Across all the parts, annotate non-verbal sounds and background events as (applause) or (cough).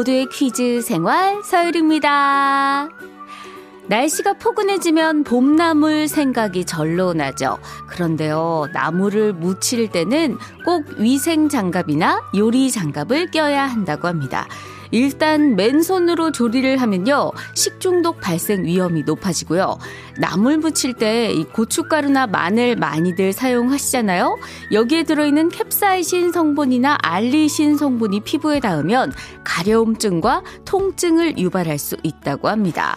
모두의 퀴즈 생활 서율입니다. 날씨가 포근해지면 봄나물 생각이 절로 나죠. 그런데요, 나무를 묻힐 때는 꼭 위생 장갑이나 요리 장갑을 껴야 한다고 합니다. 일단 맨손으로 조리를 하면요 식중독 발생 위험이 높아지고요. 나물 무칠 때 이 고춧가루나 마늘 많이들 사용하시잖아요. 여기에 들어있는 캡사이신 성분이나 알리신 성분이 피부에 닿으면 가려움증과 통증을 유발할 수 있다고 합니다.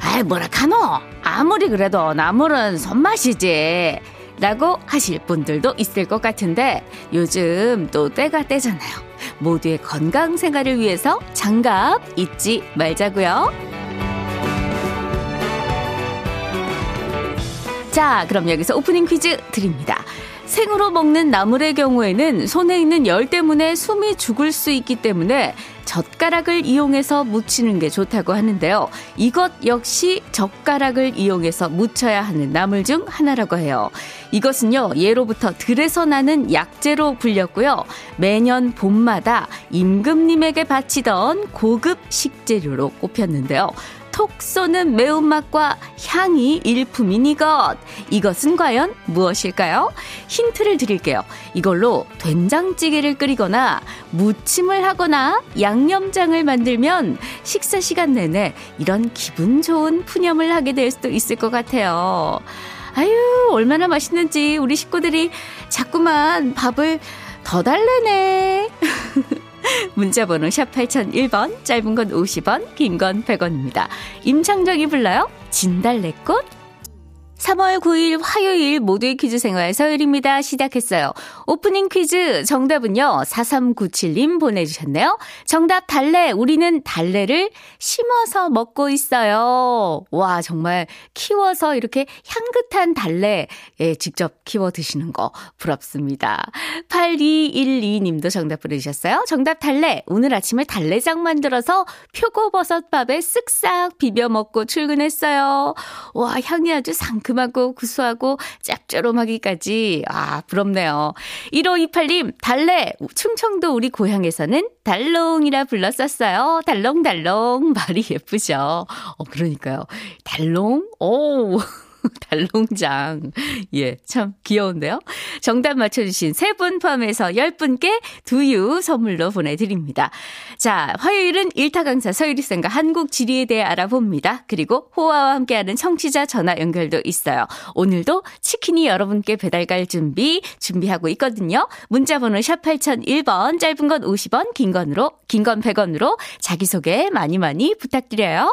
아이 뭐라 카노? 아무리 그래도 나물은 손맛이지. 라고 하실 분들도 있을 것 같은데 요즘 또 때가 때잖아요 모두의 건강 생활을 위해서 장갑 잊지 말자고요. 자, 그럼 여기서 오프닝 퀴즈 드립니다. 생으로 먹는 나물의 경우에는 손에 있는 열 때문에 숨이 죽을 수 있기 때문에 젓가락을 이용해서 묻히는 게 좋다고 하는데요. 이것 역시 젓가락을 이용해서 묻혀야 하는 나물 중 하나라고 해요. 이것은요, 예로부터 들에서 나는 약재로 불렸고요. 매년 봄마다 임금님에게 바치던 고급 식재료로 꼽혔는데요. 톡 쏘는 매운맛과 향이 일품인 이것. 이것은 과연 무엇일까요? 힌트를 드릴게요. 이걸로 된장찌개를 끓이거나 무침을 하거나 양념장을 만들면 식사 시간 내내 이런 기분 좋은 푸념을 하게 될 수도 있을 것 같아요. 아유, 얼마나 맛있는지 우리 식구들이 자꾸만 밥을 더 달래네. (laughs) (laughs) 문자번호 샵 8001번, 짧은 건 50원, 긴 건 100원입니다. 임창정이 불러요. 진달래꽃. 3월 9일 화요일 모두의 퀴즈 생활 서열입니다. 시작했어요. 오프닝 퀴즈 정답은요. 4397님 보내주셨네요. 정답 달래. 우리는 달래를 심어서 먹고 있어요. 와 정말 키워서 이렇게 향긋한 달래 예, 직접 키워 드시는 거 부럽습니다. 8212님도 정답 보내주셨어요. 정답 달래. 오늘 아침에 달래장 만들어서 표고버섯밥에 쓱싹 비벼 먹고 출근했어요. 와 향이 아주 상큼 달콤하고 구수하고 짭조름하기까지. 아, 부럽네요. 1528님, 달래. 충청도 우리 고향에서는 달롱이라 불렀었어요. 달롱달롱. 말이 예쁘죠. 어, 그러니까요. 달롱? 오. (laughs) 달롱장. 예, 참 귀여운데요? 정답 맞춰주신 세 분 포함해서 10분께 두유 선물로 보내드립니다. 자, 화요일은 일타 강사 서유리 쌤과 한국 지리에 대해 알아봅니다. 그리고 호화와 함께하는 청취자 전화 연결도 있어요. 오늘도 치킨이 여러분께 배달 갈 준비, 준비하고 있거든요. 문자번호 샵 8001번, 짧은 건 50원, 긴 건으로, 긴 건 100원으로 자기소개 많이 많이 부탁드려요.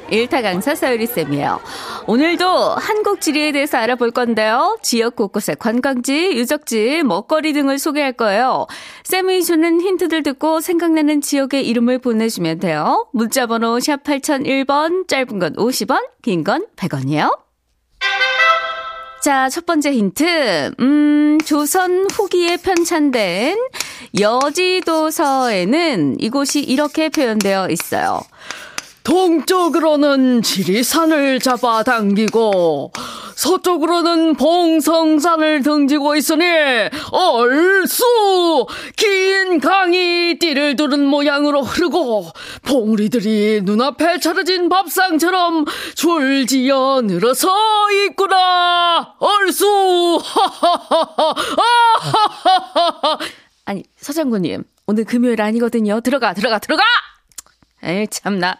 일타 강사 서유리 쌤이에요. 오늘도 한국 지리에 대해서 알아볼 건데요. 지역 곳곳의 관광지, 유적지, 먹거리 등을 소개할 거예요. 쌤이 주는 힌트들 듣고 생각나는 지역의 이름을 보내주면 돼요. 문자번호 샵 8001번, 짧은 건 50원, 긴 건 100원이에요. 자, 첫 번째 힌트. 음, 조선 후기에 편찬된 여지도서에는 이곳이 이렇게 표현되어 있어요. 동쪽으로는 지리산을 잡아당기고 서쪽으로는 봉성산을 등지고 있으니 얼쑤 긴 강이 띠를 두른 모양으로 흐르고 봉우리들이 눈앞에 차려진 밥상처럼 줄지어 늘어서 있구나. 얼쑤. (laughs) 아니 서장군님 오늘 금요일 아니거든요. 들어가 들어가 들어가! 에이 참나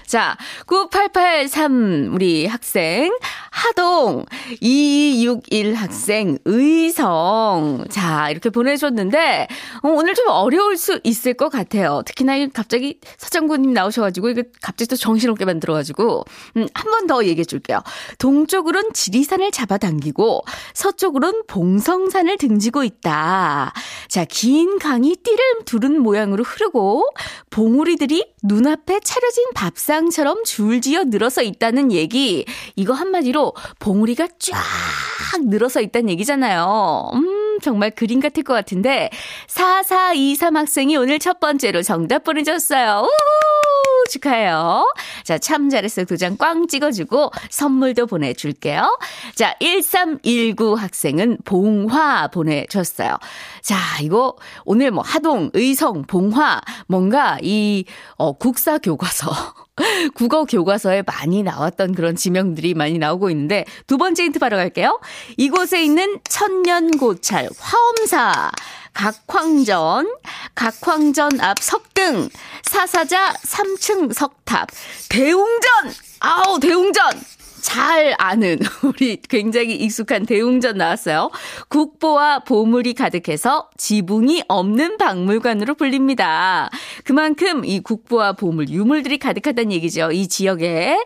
자, 9883 우리 학생 하동 2261 학생 의성 자 이렇게 보내줬는데 어, 오늘 좀 어려울 수 있을 것 같아요. 특히나 갑자기 서장군님 나오셔가지고 이거 갑자기 또 정신없게 만들어가지고 음, 한 번 더 얘기해 줄게요. 동쪽으론 지리산을 잡아당기고 서쪽으론 봉성산을 등지고 있다. 자, 긴 강이 띠를 두른 모양으로 흐르고 봉우리들이 눈앞에 차려진 밥상 처럼 줄지어 늘어서 있다는 얘기. 이거 한마디로 봉우리가 쫙 늘어서 있다는 얘기잖아요. 음, 정말 그림 같을 것 같은데 4423 학생이 오늘 첫 번째로 정답 보내줬어요. 우후! 축하해요. 자, 참 잘했어. 도장 꽝 찍어주고 선물도 보내줄게요. 자, 1319 학생은 봉화 보내줬어요. 자, 이거 오늘 뭐 하동, 의성, 봉화, 뭔가 이, 어, 국사 교과서. (laughs) 국어 교과서에 많이 나왔던 그런 지명들이 많이 나오고 있는데 두 번째 힌트 바로 갈게요. 이곳에 있는 천년고찰 화엄사 각황전, 각황전 앞 석등, 사사자 3층 석탑, 대웅전! 아우, 대웅전! 잘 아는 (laughs) 우리 굉장히 익숙한 대웅전 나왔어요. 국보와 보물이 가득해서 지붕이 없는 박물관으로 불립니다. 그만큼 이 국보와 보물, 유물들이 가득하다는 얘기죠. 이 지역에.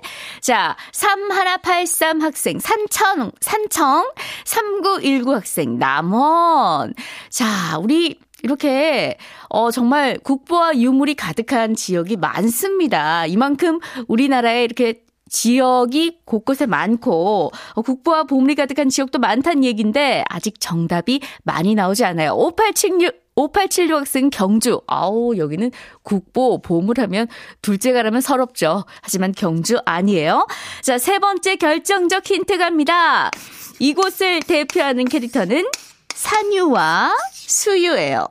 자, 3183 학생 산청, 산청, 3919 학생 남원. 자, 우리 이렇게 어 정말 국보와 유물이 가득한 지역이 많습니다. 이만큼 우리나라에 이렇게 지역이 곳곳에 많고 어, 국보와 보물이 가득한 지역도 많다는 얘기인데 아직 정답이 많이 나오지 않아요. 5876 5876 학생 경주. 아우, 여기는 국보, 보물하면 둘째가라면 서럽죠. 하지만 경주 아니에요. 자, 세 번째 결정적 힌트 갑니다. 이곳을 대표하는 캐릭터는 산유와 수유예요.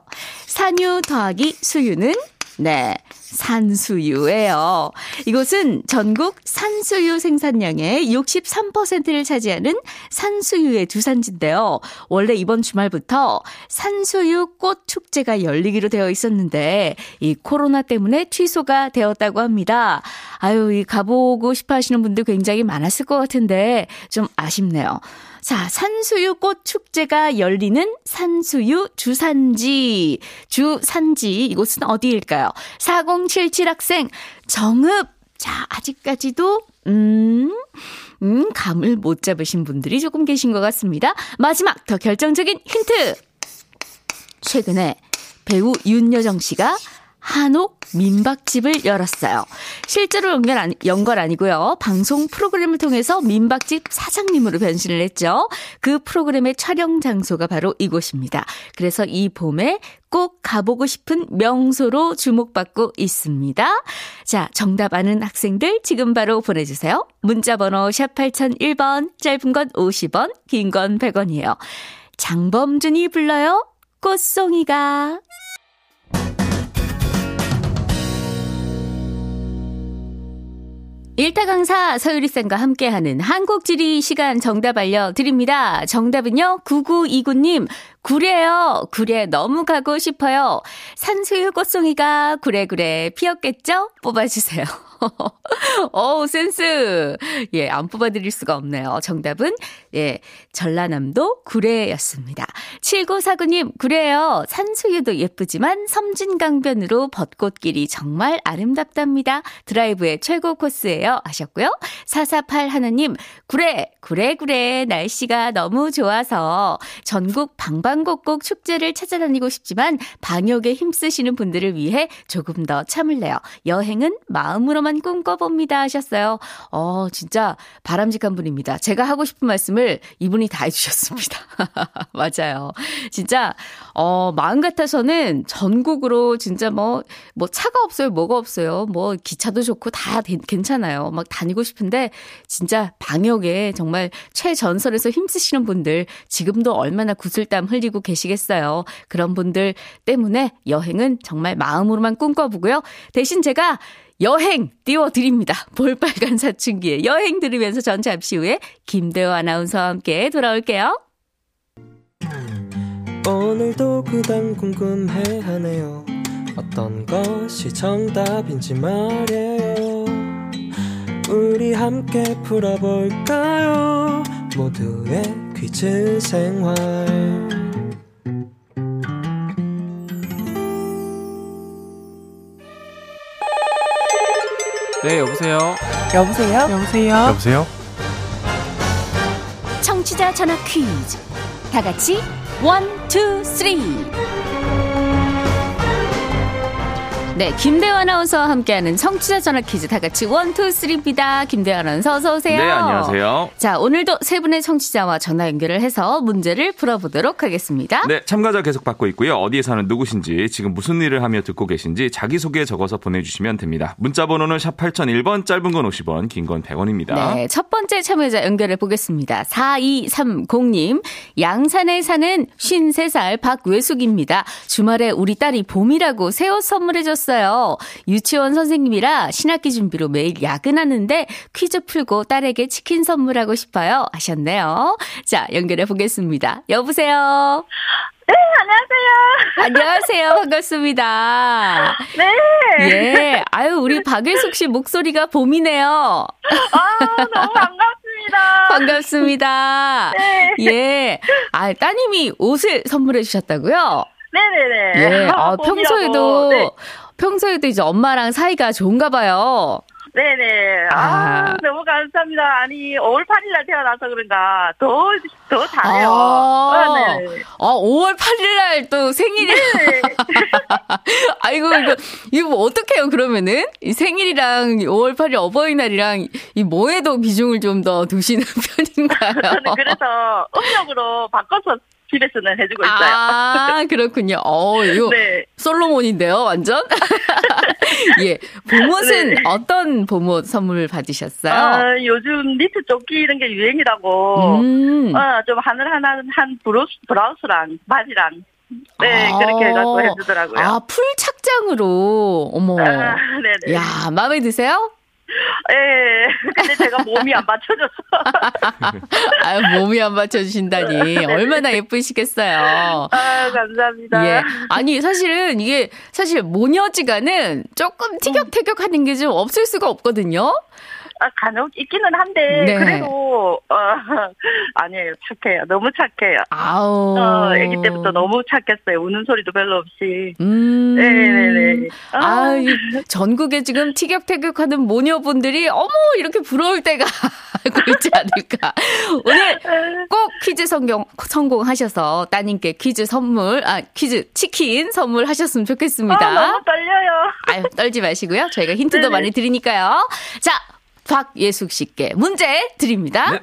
산유 더하기 수유는 네. 산수유예요. 이곳은 전국 산수유 생산량의 63%를 차지하는 산수유의 주산지인데요. 원래 이번 주말부터 산수유 꽃 축제가 열리기로 되어 있었는데 이 코로나 때문에 취소가 되었다고 합니다. 아유, 이 가보고 싶어 하시는 분들 굉장히 많았을 것 같은데 좀 아쉽네요. 자, 산수유 꽃 축제가 열리는 산수유 주산지. 주산지. 이곳은 어디일까요? 4077 학생, 정읍. 자, 아직까지도, 음, 음, 감을 못 잡으신 분들이 조금 계신 것 같습니다. 마지막, 더 결정적인 힌트. 최근에 배우 윤여정 씨가 한옥 민박집을 열었어요. 실제로 연결 아니, 연걸 아니고요. 방송 프로그램을 통해서 민박집 사장님으로 변신을 했죠. 그 프로그램의 촬영 장소가 바로 이곳입니다. 그래서 이 봄에 꼭 가보고 싶은 명소로 주목받고 있습니다. 자, 정답 아는 학생들 지금 바로 보내주세요. 문자번호 샵 8001번, 짧은 건 50원, 긴 건 100원이에요. 장범준이 불러요. 꽃송이가. 일타 강사 서유리 쌤과 함께하는 한국지리 시간 정답 알려드립니다. 정답은요, 9929님, 구례요. 구례 너무 가고 싶어요. 산수유 꽃송이가 구례구례 피었겠죠? 뽑아주세요. (laughs) 어우, 센스. 예, 안 뽑아드릴 수가 없네요. 정답은, 예, 전라남도 구례였습니다. 7949님, 구례요. 산수유도 예쁘지만 섬진강변으로 벚꽃길이 정말 아름답답니다. 드라이브의 최고 코스예요. 하셨고요. 448 하나님, 구례, 구례, 구례. 날씨가 너무 좋아서 전국 방방 곡곡 축제를 찾아다니고 싶지만 방역에 힘쓰시는 분들을 위해 조금 더 참을래요. 여행은 마음으로만 꿈꿔봅니다 하셨어요. 어, 진짜 바람직한 분입니다. 제가 하고 싶은 말씀을 이분이 다 해주셨습니다. (laughs) 맞아요. 진짜, 어, 마음 같아서는 전국으로 진짜 뭐, 뭐 차가 없어요. 뭐가 없어요. 뭐 기차도 좋고 다 괜찮아요. 막 다니고 싶은데 진짜 방역에 정말 최전선에서 힘쓰시는 분들 지금도 얼마나 구슬땀 흘리 고 계시겠어요. 그런 분들 때문에 여행은 정말 마음으로만 꿈꿔보고요. 대신 제가 여행 띄워드립니다. (laughs) 볼빨간 사춘기에 여행 들으면서 전 잠시 후에 김대호 아나운서와 함께 돌아올게요. 오늘도 그단 궁금해하네요. 어떤 것이 정답인지 말이에요. 우리 함께 풀어볼까요 모두의 퀴즈 생활 네 여보세요 여보세요? 여보세요? 여보세요 청취자 전화 퀴즈. 다 같이 one, two, three. 네, 김대화 아나운서와 함께하는 청취자 전화 퀴즈 다 같이 one, two, three입니다. 김대화 아나운서 어서 오세요. 네, 안녕하세요. 자, 오늘도 세 분의 청취자와 전화 연결을 해서 문제를 풀어보도록 하겠습니다. 네, 참가자 계속 받고 있고요. 어디에 사는 누구신지, 지금 무슨 일을 하며 듣고 계신지 자기소개 적어서 보내주시면 됩니다. 문자 번호는 샵 8001번, 짧은 건 50원, 긴 건 100원입니다. 네, 첫 번째 참여자 연결해 보겠습니다. 4230님, 양산에 사는 53살 박외숙입니다. 주말에 우리 딸이 봄이라고 새 옷 선물해줬어요. 유치원 선생님이라 신학기 준비로 매일 야근하는데 퀴즈 풀고 딸에게 치킨 선물하고 싶어요. 하셨네요. 자, 연결해 보겠습니다. 여보세요? 네, 안녕하세요. 안녕하세요. 반갑습니다. 네. 예. 아유, 우리 박외숙 씨 목소리가 봄이네요. 아, 너무 반갑습니다. 반갑습니다. 네. 예. 아, 따님이 옷을 선물해 주셨다고요? 네네네. 예. 아, 봄이라고. 평소에도 네. 평소에도 이제 엄마랑 사이가 좋은가 봐요. 네네. 아, 아. 너무 감사합니다. 아니, 5월 8일날 태어나서 그런가 더, 더 잘해요. 아. 아, 네. 아, 5월 8일 날 또 생일이 네. (laughs) 아이고 이거 이거 뭐 어떡해요 그러면은 이 생일이랑 5월 8일 어버이날이랑 이 뭐에도 비중을 좀 더 두시는 (laughs) 편인가요? 저는 그래서 음력으로 바꿔서 집에서는 해주고 있어요. 아, 그렇군요. 어, 이거 네. 솔로몬인데요, 완전? (laughs) 예. 봄옷은 네. 어떤 봄옷 선물 받으셨어요? 아, 요즘 니트 조끼 이런 게 유행이라고. 음. 어, 좀 하늘하늘한 한 브라우스, 브라우스랑 바지랑. 네, 아. 그렇게 해갖고 해주더라고요. 아, 풀 착장으로. 어머. 아, 네네. 야, 마음에 드세요? (laughs) 예. 근데 제가 몸이 안 맞춰져서. (laughs) 아유, 몸이 안 받쳐주신다니. 얼마나 예쁘시겠어요. 아, 감사합니다. 예. 아니, 사실은 이게, 사실 모녀지간은 조금 티격태격 하는 게 좀 없을 수가 없거든요. 아, 간혹 있기는 한데, 네. 그래도, 어, (laughs) 아니에요. 착해요. 너무 착해요. 아우. 어, 아기 때부터 너무 착했어요. 우는 소리도 별로 없이. 음. 네네네. 아, 이 전국에 지금 티격태격하는 모녀분들이 어머 이렇게 부러울 때가 (laughs) 있지 않을까. 오늘 꼭 퀴즈 성공 성공하셔서 따님께 퀴즈 선물, 아 퀴즈 치킨 선물하셨으면 좋겠습니다. 아, 너무 떨려요. 아유 떨지 마시고요. 저희가 힌트도 네네. 많이 드리니까요. 자, 박예숙 씨께 문제 드립니다. 네.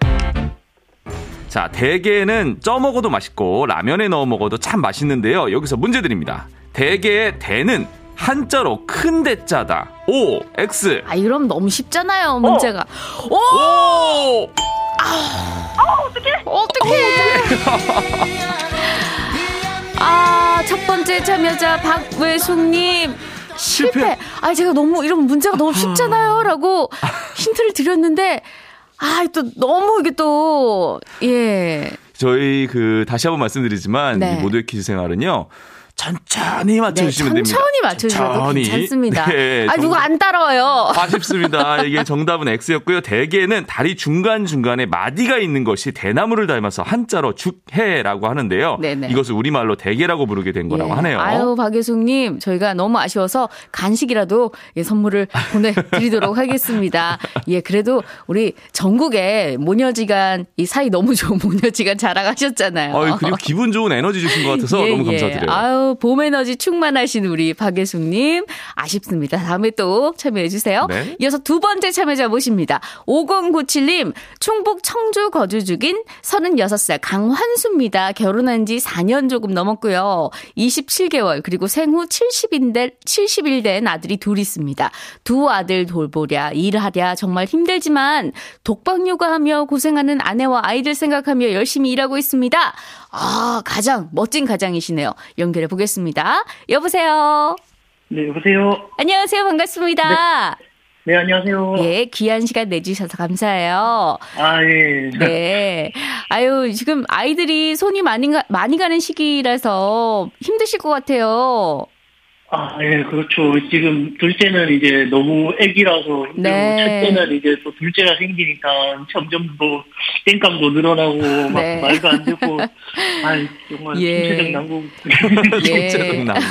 자, 대게는 쪄 먹어도 맛있고 라면에 넣어 먹어도 참 맛있는데요. 여기서 문제 드립니다. 대게의 대는 한자로 큰 대자다. O, X. 아 이러면 너무 쉽잖아요 문제가. 오, 오! 어떡해. 아, 첫 번째 참여자 박외숙님. 실패. 아, 제가 너무, 이런 문제가 너무 쉽잖아요. 라고 힌트를 드렸는데, 아, 또 너무 이게 또, 예. 저희 그 다시 한번 말씀드리지만 네. 이 모두의 퀴즈 생활은요. 천천히 네, 맞춰주시면 됩니다. 천천히 맞춰주셔도 천천히. 괜찮습니다. 네, 아, 누가 정답- 안 따라와요. 아쉽습니다. (laughs) 이게 정답은 X였고요. 대게는 다리 중간중간에 마디가 있는 것이 대나무를 닮아서 한자로 죽해라고 하는데요. 네네. 이것을 우리말로 대게라고 부르게 된 거라고 예. 하네요. 아유, 박예숙님, 저희가 너무 아쉬워서 간식이라도 예, 선물을 (laughs) 보내드리도록 하겠습니다. 예, 그래도 우리 전국에 모녀지간, 이 사이 너무 좋은 모녀지간 자랑하셨잖아요. 아유, 그리고 기분 좋은 에너지 주신 것 같아서 (laughs) 예, 너무 예. 감사드려요. 아유, 봄 에너지 충만하신 우리 박예숙님. 아쉽습니다. 다음에 또 참여해주세요. 네. 이어서 두 번째 참여자 모십니다. 5097님, 충북 청주 거주 중인 36살 강환수입니다. 결혼한 지 4년 조금 넘었고요. 27개월, 그리고 생후 70일, 70일 된 아들이 둘 있습니다. 두 아들 돌보랴, 일하랴, 정말 힘들지만 독방 육아하며 고생하는 아내와 아이들 생각하며 열심히 일하고 있습니다. 아, 가장, 멋진 가장이시네요. 연결해 보겠습니다. 여보세요? 네, 여보세요. 안녕하세요. 반갑습니다. 네, 안녕하세요. 예, 귀한 시간 내주셔서 감사해요. 아, 예. 네. 아유, 지금 아이들이 손이 많이, 가, 많이 가는 시기라서 힘드실 것 같아요. 아, 예, 그렇죠. 지금 둘째는 이제 너무 애기라서 힘들고 네. 첫째는 이제 또 둘째가 생기니까 점점 뭐 땡깡도 늘어나고 막 네. 말도 안 듣고 (laughs) 아, 정말 예. 총체적 난국. (laughs) 예. 총체적 난국.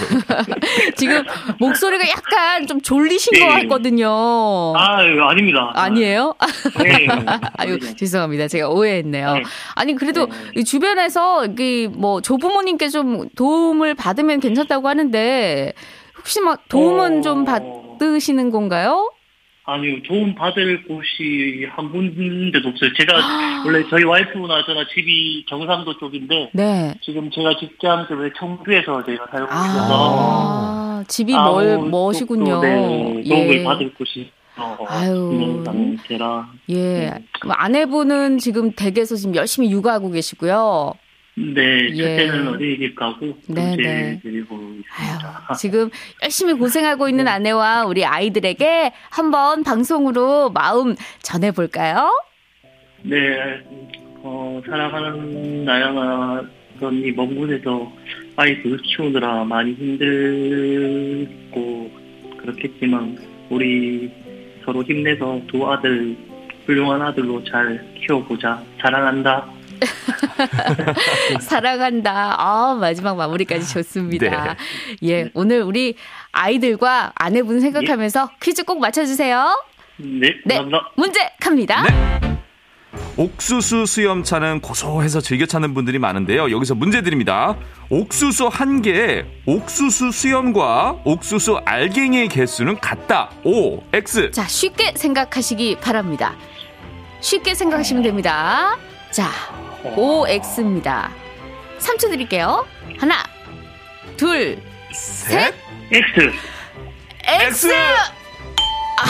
(laughs) 지금 목소리가 약간 좀 졸리신 것 네. 같거든요. 아, 아닙니다. 아니에요? 네. 아유, 죄송합니다. 제가 오해했네요. 네. 아니, 그래도 네. 이 주변에서 이뭐 조부모님께 좀 도움을 받으면 괜찮다고 하는데 혹시 막 도움은 어. 좀 받으시는 건가요? 아니요, 도움 받을 곳이 한 군데도 없어요. 제가 (gasps) 원래 저희 와이프나 저나 집이 경상도 쪽인데 네. 지금 제가 직장 때문에 청주에서 제가 살고 있어서 아, 집이 멀, 아무 멋이군요. 네, 도움을 예. 받을 곳이 어, 아유. 예. 네. 그럼 아내분은 지금 댁에서 지금 열심히 육아하고 계시고요. 네, 예. 첫째는 어린이집 가고 네, 둘째 네. 데리고 아유, 있습니다. 지금 열심히 고생하고 있는 (laughs) 아내와 우리 아이들에게 한번 방송으로 마음 전해볼까요? 네, 어, 살아가는 나양아 언니 먼 곳에서 아이들 키우느라 많이 힘들고 그렇겠지만 우리 서로 힘내서 두 아들 훌륭한 아들로 잘 키워보자. 사랑한다. (laughs) 사랑한다. 아, 마지막 마무리까지 좋습니다. 네. 예, 오늘 우리 아이들과 아내분 생각하면서 예. 퀴즈 꼭 맞춰주세요. 네, 네, 감사합니다. 문제 갑니다. 옥수수 수염차는 고소해서 즐겨 찾는 분들이 많은데요. 여기서 문제 드립니다. 옥수수 한 개에 옥수수 수염과 옥수수 알갱이의 개수는 같다. O, X. 자, 쉽게 생각하시기 바랍니다. 쉽게 생각하시면 됩니다. 자, OX입니다. 3초 드릴게요. 하나, 둘, 셋, X. X! 아,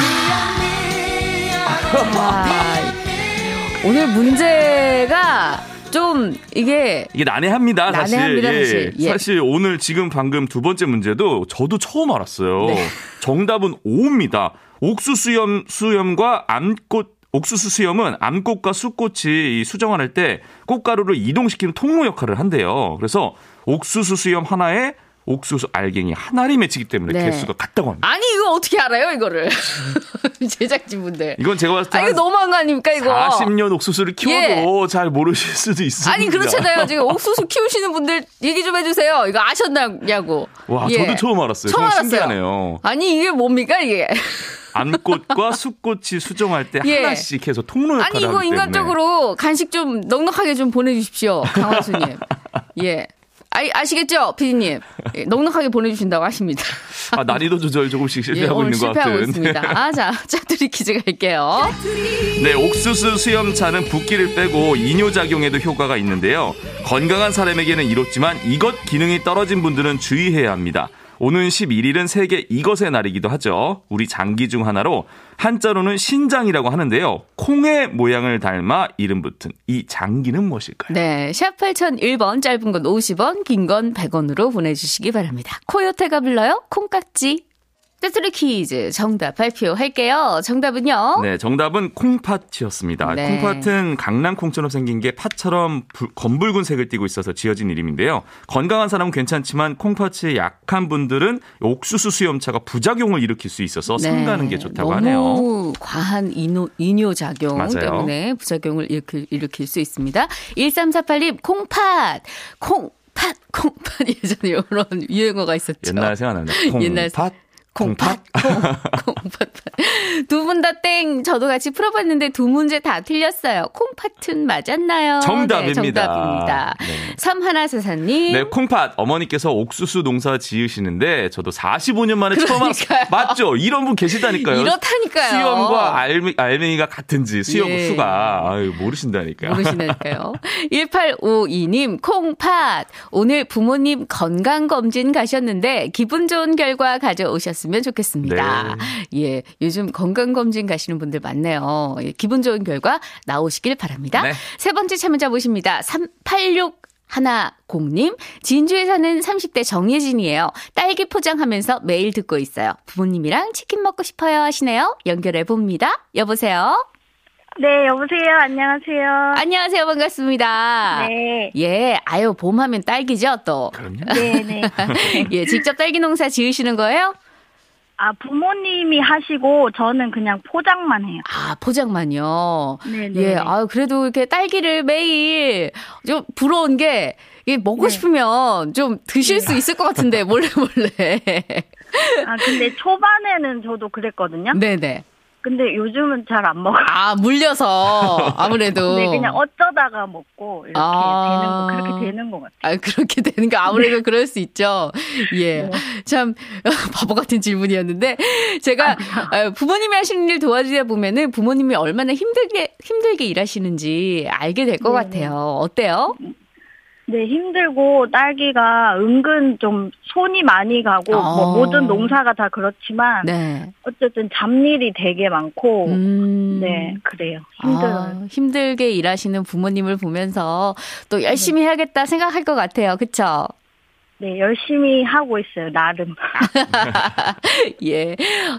오늘 문제가 좀 이게 이게 난해합니다, 사실. 난해합니다, 예. 사실. 예. 사실 오늘 지금 방금 두 번째 문제도 저도 처음 알았어요. 네. 정답은 O입니다. 옥수수염 수염과 암꽃 옥수수 수염은 암꽃과 쑥꽃이 이 수정을 때 꽃가루를 이동시키는 통로 역할을 한대요. 그래서 옥수수 수염 하나에 옥수수 알갱이 하나를 맺히기 때문에 네. 개수가 같다고 합니다. 아니 이거 어떻게 알아요 이거를 (laughs) 제작진분들 이건 제가 봤을 때 아 이거 한 너무한 거 아닙니까 이거 40년 옥수수를 키워도 잘 모르실 수도 있습니다. 아니 그렇잖아요 지금 옥수수 키우시는 분들 얘기 좀 해주세요 이거 아셨냐고 와, 예. 저도 처음 알았어요. 처음 알았어요. 신기하네요. 아니 이게 뭡니까 이게 암꽃과 쑥꽃이 수정할 때 예. 하나씩 해서 통로 역할을 아니 이거 인간적으로 간식 좀 넉넉하게 좀 보내주십시오 강원수님 (laughs) 예 아, 아시겠죠 피디님 예, 넉넉하게 보내주신다고 하십니다 아, 난이도 조절 조금씩 예, 실패하고 오늘 있는 것 실패하고 같은. 있습니다 아, 자 짜투리 퀴즈 갈게요 네, 옥수수 수염차는 붓기를 빼고 이뇨작용에도 효과가 있는데요. 건강한 사람에게는 이롭지만 이것 기능이 떨어진 분들은 주의해야 합니다. 오는 11일은 세계 이것의 날이기도 하죠. 우리 장기 중 하나로 한자로는 신장이라고 하는데요. 콩의 모양을 닮아 이름 붙은 이 장기는 무엇일까요? 네, 샵 8001번 짧은 건 50원, 긴 건 100원으로 보내주시기 바랍니다. 코요태가 불러요? 콩깍지. 테트리 퀴즈 정답 발표할게요. 정답은요? 네, 정답은 콩팥이었습니다. 네. 콩팥은 강낭 콩처럼 생긴 게 팥처럼 불- 검붉은 색을 띠고 있어서 지어진 이름인데요. 건강한 사람은 괜찮지만 콩팥이 약한 분들은 옥수수 수염차가 부작용을 일으킬 수 있어서 삼가는 게 좋다고 네. 너무 하네요. 과한 이뇨, 이뇨작용 맞아요. 때문에 부작용을 일으킬, 일으킬 수 있습니다. 1348님, 콩팥! 콩 팥! 콩팥! (laughs) 예전에 이런 유행어가 있었죠. 옛날 생각납니다. 옛날 콩팥, 콩팥, 콩, 콩팥. 두 분 다 땡. 저도 같이 풀어봤는데 두 문제 다 틀렸어요. 콩팥은 맞았나요? 정답입니다. 네, 정답입니다. 네. 삼하나사사님. 네, 콩팥. 어머니께서 옥수수 농사 지으시는데 저도 45년 만에 처음 알았어요. 그러니까요. 맞죠? 이런 분 계시다니까요. 이렇다니까요. 수염과 알맹, 알맹이가 같은지 수염 예. 수가 아유, 모르신다니까요. 모르시니까요. 1852님, 콩팥. 오늘 부모님 건강검진 가셨는데 기분 좋은 결과 가져오셨 으면 좋겠습니다. 예, 요즘 건강검진 가시는 분들 많네요. 예, 기분 좋은 결과 나오시길 바랍니다. 네. 세 번째 참여자 모십니다. 386 하나 공님 진주에 사는 30대 정예진이에요. 딸기 포장하면서 매일 듣고 있어요. 부모님이랑 치킨 먹고 싶어요 하시네요. 연결해 봅니다. 여보세요. 네, 여보세요. 안녕하세요. 안녕하세요. 반갑습니다. 네. 예, 아유, 봄 하면 딸기죠, 또. 그럼요. 네, 네. (laughs) 예, 직접 딸기 농사 지으시는 거예요? 아, 부모님이 하시고 저는 그냥 포장만 해요. 아, 포장만요. 네네. 예, 아유, 그래도 이렇게 딸기를 매일 좀 부러운 게, 이게 먹고 싶으면 좀 드실 수 있을 것 같은데, 몰래 몰래. 아, 근데 초반에는 저도 그랬거든요. 네 네. 근데 요즘은 잘 안 먹어요. 아, 물려서, 아무래도. 네, 그냥 어쩌다가 먹고 이렇게 아. 되는 거, 그렇게 되는 것 같아요. 아, 그렇게 되는 거 아무래도 그럴 수 있죠. 예. 네. 참, (laughs) 바보 같은 질문이었는데, 제가 어, 부모님이 하시는 일 도와주다 보면은 부모님이 얼마나 힘들게, 힘들게 일하시는지 알게 될것 네. 같아요. 어때요? 네, 힘들고 딸기가 은근 좀 손이 많이 가고 어. 뭐 모든 농사가 다 그렇지만 네. 어쨌든 잡일이 되게 많고 음. 네, 그래요. 힘들어요. 아, 힘들게 일하시는 부모님을 보면서 또 열심히 해야겠다 생각할 것 같아요. 그쵸? 네, 열심히 하고 있어요. 나름. (laughs) 예.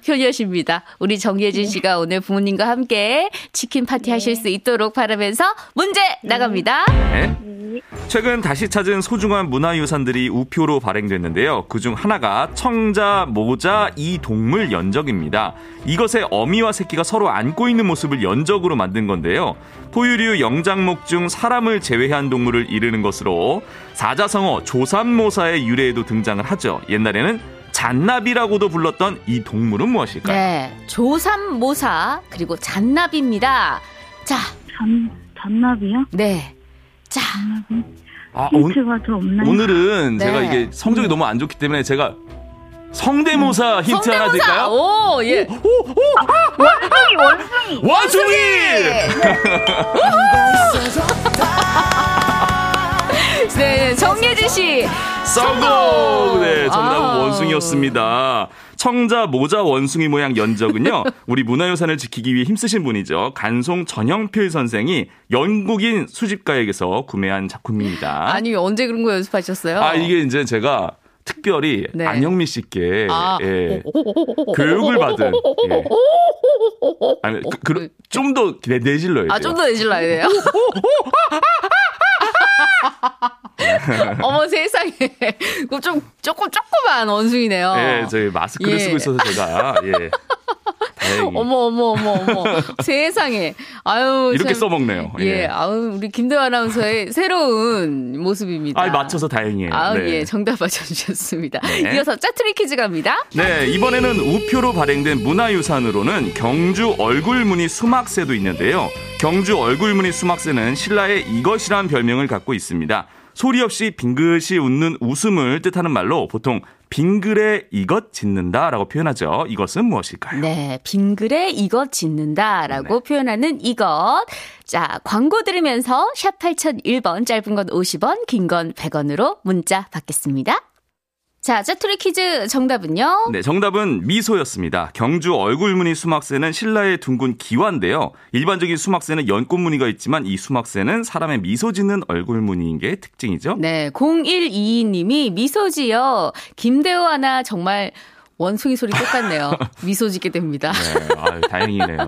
효녀십니다. 우리 정예진 씨가 오늘 부모님과 함께 치킨 파티 하실 수 있도록 바라면서 문제 나갑니다. 네. 최근 다시 찾은 소중한 문화유산들이 우표로 발행됐는데요. 그중 하나가 청자, 모자, 이 동물 연적입니다. 이것의 어미와 새끼가 서로 안고 있는 모습을 연적으로 만든 건데요. 포유류 영장목 중 사람을 제외한 동물을 이르는 것으로 사자성어 조삼모사의 유래에도 등장을 하죠. 옛날에는 잔나비라고도 불렀던 이 동물은 무엇일까요? 네. 조삼모사 그리고 잔나비입니다. 자, 잔, 잔나비요? 네. 자, 아, 오, 힌트가 더 없나요? 오늘은 네. 제가 이게 성적이 너무 안 좋기 때문에 제가 성대모사 힌트 하나 성대모사. 드릴까요? 오, 예. 원숭이, 원숭이! 원숭이! 네, (laughs) 씨. 성공! 네, 정답은 아. 원숭이였습니다. 청자, 모자, 원숭이 모양 연적은요, (laughs) 우리 문화유산을 지키기 위해 힘쓰신 분이죠. 간송 전영필 선생이 영국인 수집가에게서 구매한 작품입니다. 아니, 언제 그런 거 연습하셨어요? 아, 이게 이제 제가 특별히 네. 안영미 씨께 아. 예, (laughs) 교육을 받은 예. 아니 그, 좀더 내질러야 돼요. 아, 좀 더 내질러야 돼요? (laughs) (laughs) 어머 세상에. 그럼 좀 조금 조그만 원숭이네요. 예, 저희 마스크를 예. 쓰고 있어서 제가 예. 다행히 어머 어머 어머 어머. 세상에. 아유 이렇게 참, 써먹네요. 예. 아유 우리 김도 아나운서의 (laughs) 새로운 모습입니다. 아, 맞춰서 다행이에요. 아, 네. 예, 정답 맞춰주셨습니다. 네. 이어서 짜투리 퀴즈 갑니다. 네, 이번에는 우표로 발행된 문화유산으로는 경주 얼굴무늬 수막새도 있는데요. 경주 얼굴무늬 수막새는 신라의 이것이란 별명을 갖고 있습니다. 소리 없이 빙긋이 웃는 웃음을 뜻하는 말로 보통 빙글에 이것 짓는다라고 표현하죠. 이것은 무엇일까요? 네, 빙글에 이것 짓는다라고 네. 표현하는 이것. 자, 광고 들으면서 샵 8001번, 짧은 건 50원, 긴 건 100원으로 문자 받겠습니다. 자, 짜투리 퀴즈 정답은요? 네, 정답은 미소였습니다. 경주 얼굴무늬 수막새는 신라의 둥근 기와인데요. 일반적인 수막새는 연꽃무늬가 있지만 이 수막새는 사람의 미소 짓는 얼굴무늬인 게 특징이죠. 네, 0122님이 미소지요. 김대호 하나 정말 원숭이 소리 똑같네요. (laughs) 미소 짓게 됩니다. 네, 아유, 다행이네요.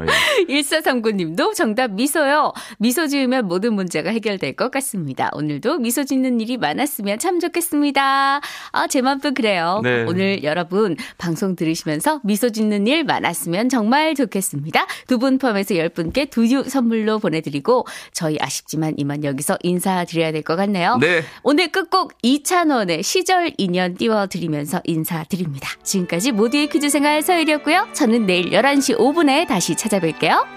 예. 1439님도 정답 미소요. 미소 지으면 모든 문제가 해결될 것 같습니다. 오늘도 미소 짓는 일이 많았으면 참 좋겠습니다. 아, 제 맘도 그래요. 네. 오늘 여러분 방송 들으시면서 미소 짓는 일 많았으면 정말 좋겠습니다. 두 분 포함해서 10분께 두유 선물로 보내드리고 저희 아쉽지만 이만 여기서 인사드려야 될 것 같네요. 네. 오늘 끝곡 이찬원의 시절 인연 띄워드리면서 인사드립니다. 지금까지 모두의 퀴즈 생활 서율이었고요. 저는 내일 11시 5분에 다시 찾아뵐게요.